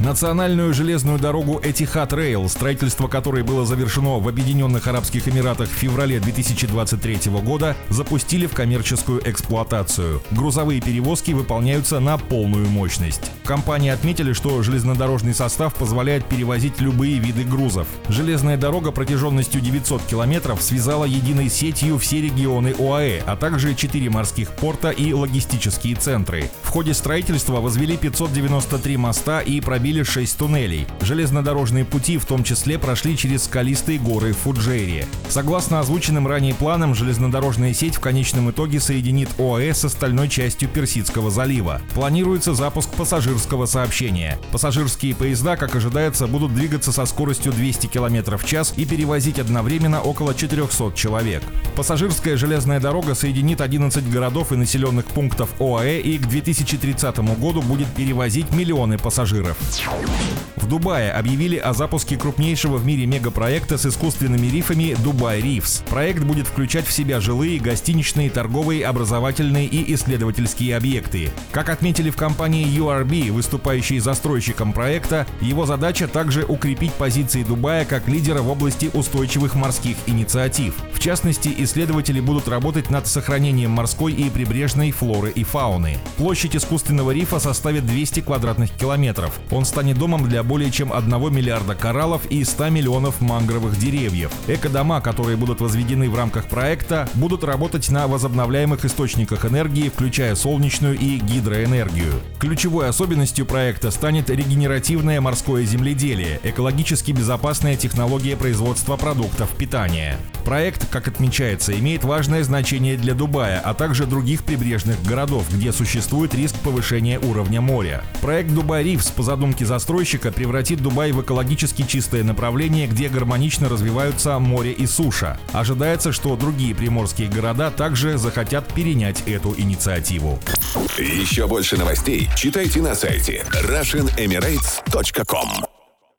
Национальную железную дорогу Этихад Рейл, строительство которой было завершено в Объединенных Арабских Эмиратах в феврале 2023 года, запустили в коммерческую эксплуатацию. Грузовые перевозки выполняются на полную мощность. Компании отметили, что железнодорожный состав позволяет перевозить любые виды грузов. Железная дорога протяженностью 900 километров связала единой сетью все регионы ОАЭ, а также четыре морских порта и логистические центры. В ходе строительства возвели 593 моста и пробили установили 6 туннелей. Железнодорожные пути в том числе прошли через скалистые горы Фуджейри. Согласно озвученным ранее планам, железнодорожная сеть в конечном итоге соединит ОАЭ с остальной частью Персидского залива. Планируется запуск пассажирского сообщения. Пассажирские поезда, как ожидается, будут двигаться со скоростью 200 км в час и перевозить одновременно около 400 человек. Пассажирская железная дорога соединит 11 городов и населенных пунктов ОАЭ и к 2030 году будет перевозить миллионы пассажиров. В Дубае объявили о запуске крупнейшего в мире мегапроекта с искусственными рифами «Дубай Рифс». Проект будет включать в себя жилые, гостиничные, торговые, образовательные и исследовательские объекты. Как отметили в компании URB, выступающей застройщиком проекта, его задача также укрепить позиции Дубая как лидера в области устойчивых морских инициатив. В частности, исследователи будут работать над сохранением морской и прибрежной флоры и фауны. Площадь искусственного рифа составит 200 квадратных километров. Он станет домом для более чем 1 миллиарда кораллов и 100 миллионов мангровых деревьев. Эко-дома, которые будут возведены в рамках проекта, будут работать на возобновляемых источниках энергии, включая солнечную и гидроэнергию. Ключевой особенностью проекта станет регенеративное морское земледелие, экологически безопасная технология производства продуктов питания. Проект, как отмечается, имеет важное значение для Дубая, а также других прибрежных городов, где существует риск повышения уровня моря. Проект Дубай Ривс по задумке застройщика превратит Дубай в экологически чистое направление, где гармонично развиваются море и суша. Ожидается, что другие приморские города также захотят перенять эту инициативу. Еще больше новостей читайте на сайте RussianEmirates.com